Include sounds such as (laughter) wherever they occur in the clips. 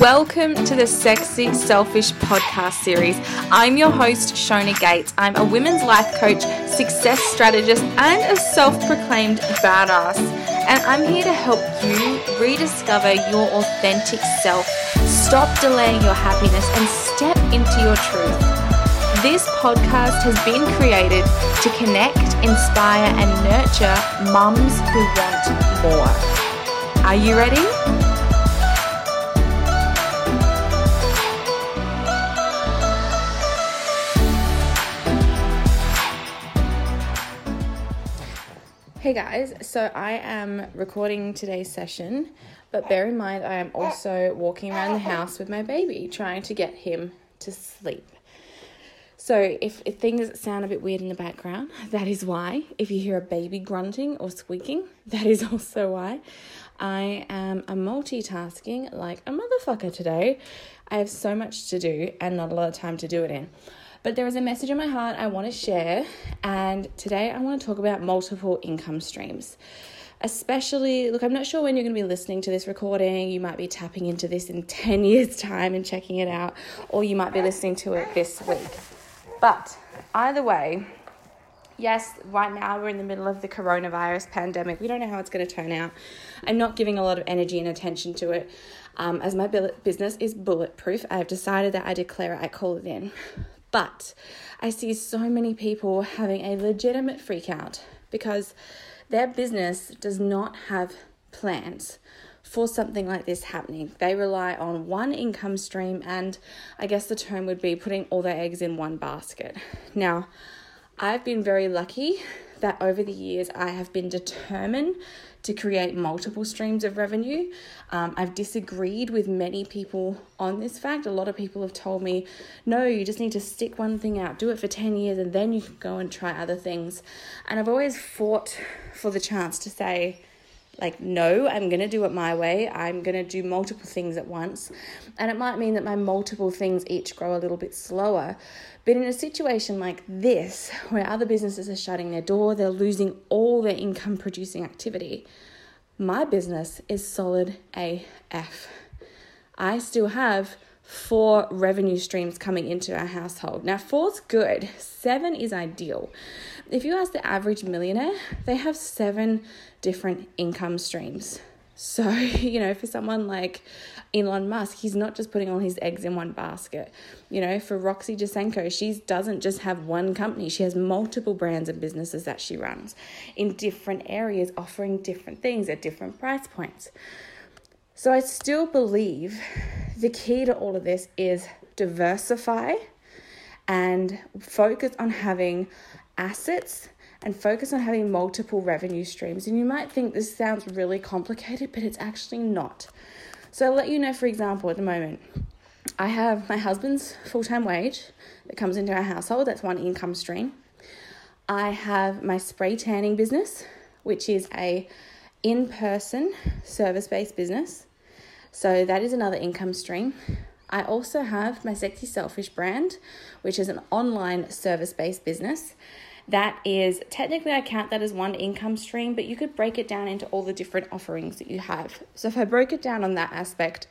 Welcome to the Sexy Selfish podcast series. I'm your host, Shona Gates. I'm a women's life coach, success strategist, and a self proclaimed badass. And I'm here to help you rediscover your authentic self, stop delaying your happiness, and step into your truth. This podcast has been created to connect, inspire, and nurture mums who want more. Are you ready? Hey guys, so I am recording today's session, but bear in mind I am also walking around the house with my baby, trying to get him to sleep. So if, if things sound a bit weird in the background, that is why. If you hear a baby grunting or squeaking, (laughs) that is also why. I am a multitasking like a motherfucker today. I have so much to do and not a lot of time to do it in. But there is a message in my heart I want to share, and today I want to talk about multiple income streams. Especially, look, I'm not sure when you're going to be listening to this recording. You might be tapping into this in 10 (laughs) years' time and checking it out, or you might be listening to it this week. But either way, yes, right now we're in the middle of the coronavirus pandemic. We don't know how it's going to turn out. I'm not giving a lot of energy and attention to it. Um, as my business is bulletproof, I've decided that I declare it, I call it in. But I see so many people having a legitimate freak out because their business does not have plans for something like this happening. They rely on one income stream, and I guess the term would be putting all their eggs in one basket. Now, I've been very lucky that over the years I have been determined to create multiple streams of revenue. Um, I've disagreed with many people on this fact. A lot of people have told me, no, you just need to stick one thing out, do it for 10 years, and then you can go and try other things. And I've always fought for the chance to say, like, no, I'm going to do it my way. I'm going to do multiple things at once. And it might mean that my multiple things each grow a little bit slower. But in a situation like this, where other businesses are shutting their door, they're losing all their income producing activity, my business is solid AF. I still have four revenue streams coming into our household. Now, four's good, seven is ideal. If you ask the average millionaire, they have seven different income streams. So, (laughs) you know, for someone like Elon Musk, he's not just putting all his eggs in one basket. You know, for Roxy Jacenko, she doesn't just have one company, she has multiple brands and businesses that she runs in different areas, offering different things at different price points. So I still believe the key to all of this is diversify and focus on having assets and focus on having multiple revenue streams. And you might think this sounds really complicated, but it's actually not. So I'll let you know, for example, at the moment, I have my husband's full time wage that comes into our household, that's one income stream. I have my spray tanning business, which is a in person service based business. So that is another income stream. I also have my Sexy Selfish brand, which is an online service based business. That is technically, I count that as one income stream, but you could break it down into all the different offerings that you have. So if I broke it down on that aspect,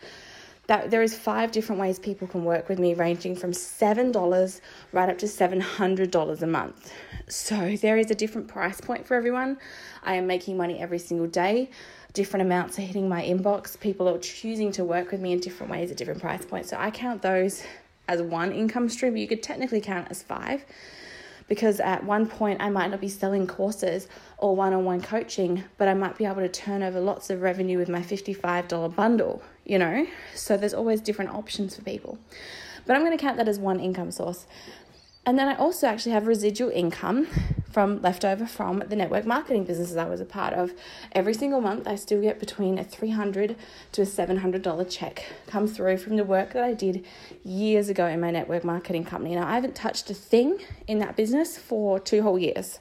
that there is five different ways people can work with me, ranging from seven dollars right up to seven hundred dollars a month. So there is a different price point for everyone. I am making money every single day. Different amounts are hitting my inbox. People are choosing to work with me in different ways at different price points. So I count those as one income stream. You could technically count as five because at one point I might not be selling courses or one on one coaching, but I might be able to turn over lots of revenue with my $55 bundle, you know? So there's always different options for people. But I'm going to count that as one income source. And then I also actually have residual income from leftover from the network marketing businesses I was a part of. Every single month, I still get between a 300 to a $700 check come through from the work that I did years ago in my network marketing company. Now, I haven't touched a thing in that business for two whole years.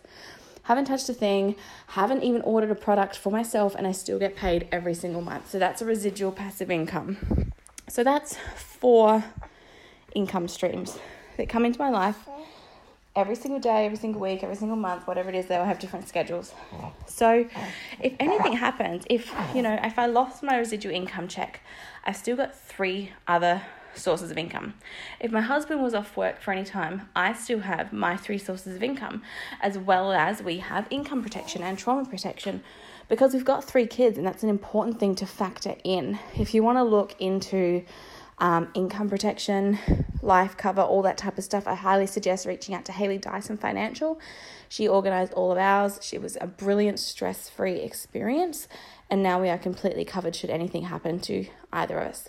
Haven't touched a thing, haven't even ordered a product for myself, and I still get paid every single month. So that's a residual passive income. So that's four income streams that come into my life every single day, every single week, every single month, whatever it is, they will have different schedules. Oh. So, if anything happens, if you know, if I lost my residual income check, I've still got three other sources of income. If my husband was off work for any time, I still have my three sources of income, as well as we have income protection and trauma protection because we've got three kids, and that's an important thing to factor in. If you want to look into um, income protection, life cover, all that type of stuff, I highly suggest reaching out to Haley Dyson Financial. She organized all of ours. She was a brilliant stress free experience, and now we are completely covered should anything happen to either of us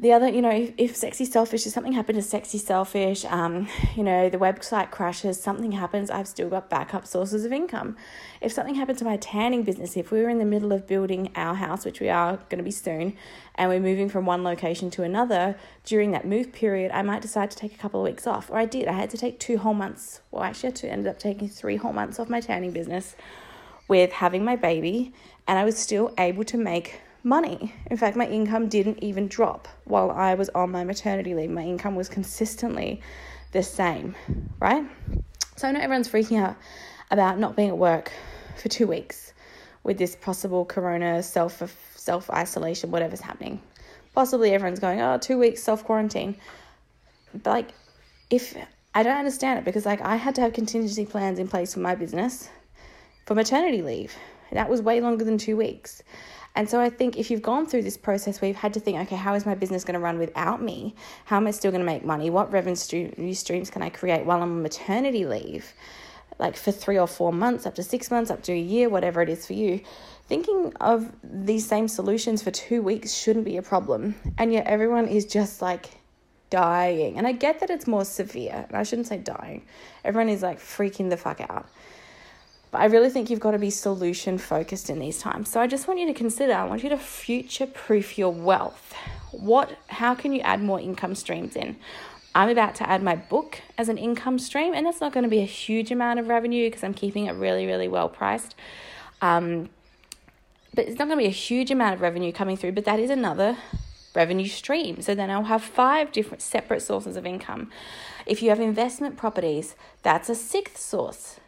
the other, you know, if, if Sexy Selfish, if something happened to Sexy Selfish, um, you know, the website crashes, something happens, I've still got backup sources of income. If something happened to my tanning business, if we were in the middle of building our house, which we are going to be soon, and we're moving from one location to another, during that move period, I might decide to take a couple of weeks off. Or I did. I had to take two whole months. Well, actually, I to ended up taking three whole months off my tanning business with having my baby, and I was still able to make money. In fact, my income didn't even drop while I was on my maternity leave. My income was consistently the same, right? So I know everyone's freaking out about not being at work for two weeks with this possible corona self self isolation, whatever's happening. Possibly everyone's going, oh, two weeks self quarantine. But like, if I don't understand it because like I had to have contingency plans in place for my business for maternity leave. That was way longer than two weeks. And so I think if you've gone through this process where you've had to think, okay, how is my business going to run without me? How am I still going to make money? What revenue streams can I create while I'm on maternity leave? Like for three or four months, up to six months, up to a year, whatever it is for you. Thinking of these same solutions for two weeks shouldn't be a problem. And yet everyone is just like dying. And I get that it's more severe. I shouldn't say dying. Everyone is like freaking the fuck out. But I really think you've got to be solution focused in these times. So I just want you to consider, I want you to future proof your wealth. What how can you add more income streams in? I'm about to add my book as an income stream, and that's not going to be a huge amount of revenue because I'm keeping it really, really well priced. Um, but it's not going to be a huge amount of revenue coming through, but that is another revenue stream. So then I'll have five different separate sources of income. If you have investment properties, that's a sixth source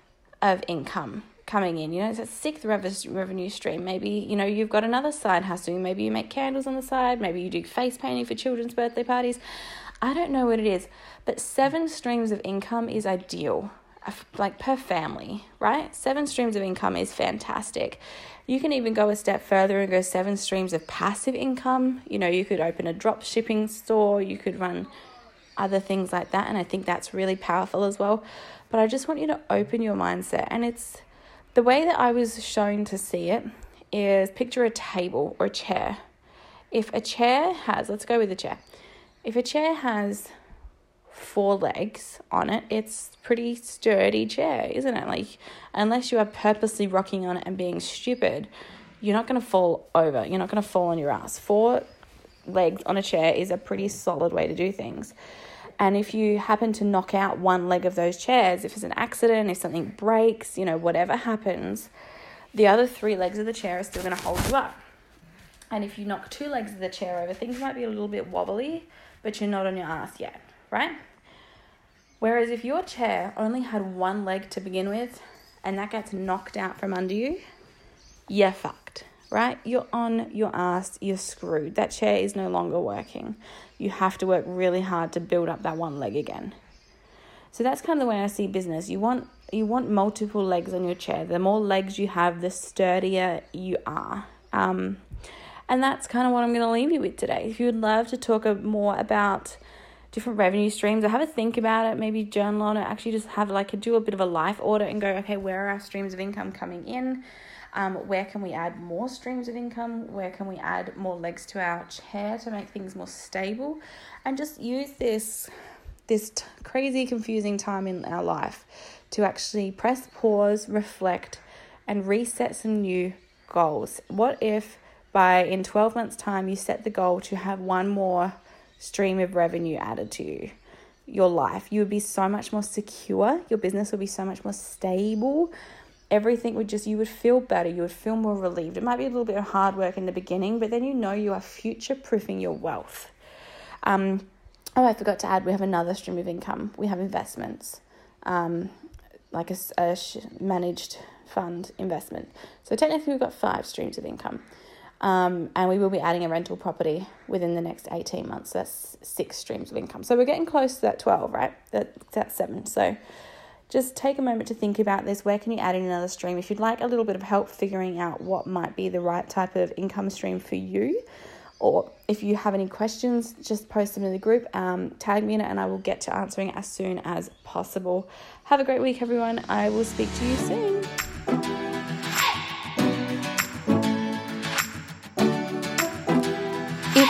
of income coming in. You know, it's a sixth revenue stream. Maybe, you know, you've got another side hustle. Maybe you make candles on the side. Maybe you do face painting for children's birthday parties. I don't know what it is, but seven streams of income is ideal, uh, like per family, right? Seven streams of income is fantastic. You can even go a step further and go seven streams of passive income. You know, you could open a drop shipping store, you could run other things like that, and I think that's really powerful as well. But I just want you to open your mindset. And it's the way that I was shown to see it is picture a table or a chair. If a chair has, let's go with a chair. If a chair has four legs on it, it's pretty sturdy chair, isn't it? Like unless you are purposely rocking on it and being stupid, you're not going to fall over. You're not going to fall on your ass. Four legs on a chair is a pretty solid way to do things. And if you happen to knock out one leg of those chairs, if it's an accident, if something breaks, you know, whatever happens, the other three legs of the chair are still going to hold you up. And if you knock two legs of the chair over, things might be a little bit wobbly, but you're not on your ass yet, right? Whereas if your chair only had one leg to begin with and that gets knocked out from under you, you're fucked, right? You're on your ass, you're screwed. That chair is no longer working you have to work really hard to build up that one leg again. So that's kind of the way I see business. You want you want multiple legs on your chair. The more legs you have, the sturdier you are. Um, and that's kind of what I'm going to leave you with today. If you would love to talk more about different revenue streams or have a think about it, maybe journal on it, actually just have like a, do a bit of a life audit and go, okay, where are our streams of income coming in? Um, where can we add more streams of income? Where can we add more legs to our chair to make things more stable? And just use this this t- crazy confusing time in our life to actually press pause, reflect, and reset some new goals. What if by in 12 months time you set the goal to have one more stream of revenue added to you? your life. You would be so much more secure. Your business would be so much more stable everything would just, you would feel better, you would feel more relieved. It might be a little bit of hard work in the beginning, but then you know you are future proofing your wealth. Um, oh, I forgot to add, we have another stream of income. We have investments. um, like a, a managed fund investment. So technically, we've got five streams of income. Um, and we will be adding a rental property within the next 18 months. So that's six streams of income. So we're getting close to that 12, right? That, that's seven. So just take a moment to think about this. Where can you add in another stream? If you'd like a little bit of help figuring out what might be the right type of income stream for you, or if you have any questions, just post them in the group, um, tag me in it, and I will get to answering as soon as possible. Have a great week, everyone. I will speak to you soon.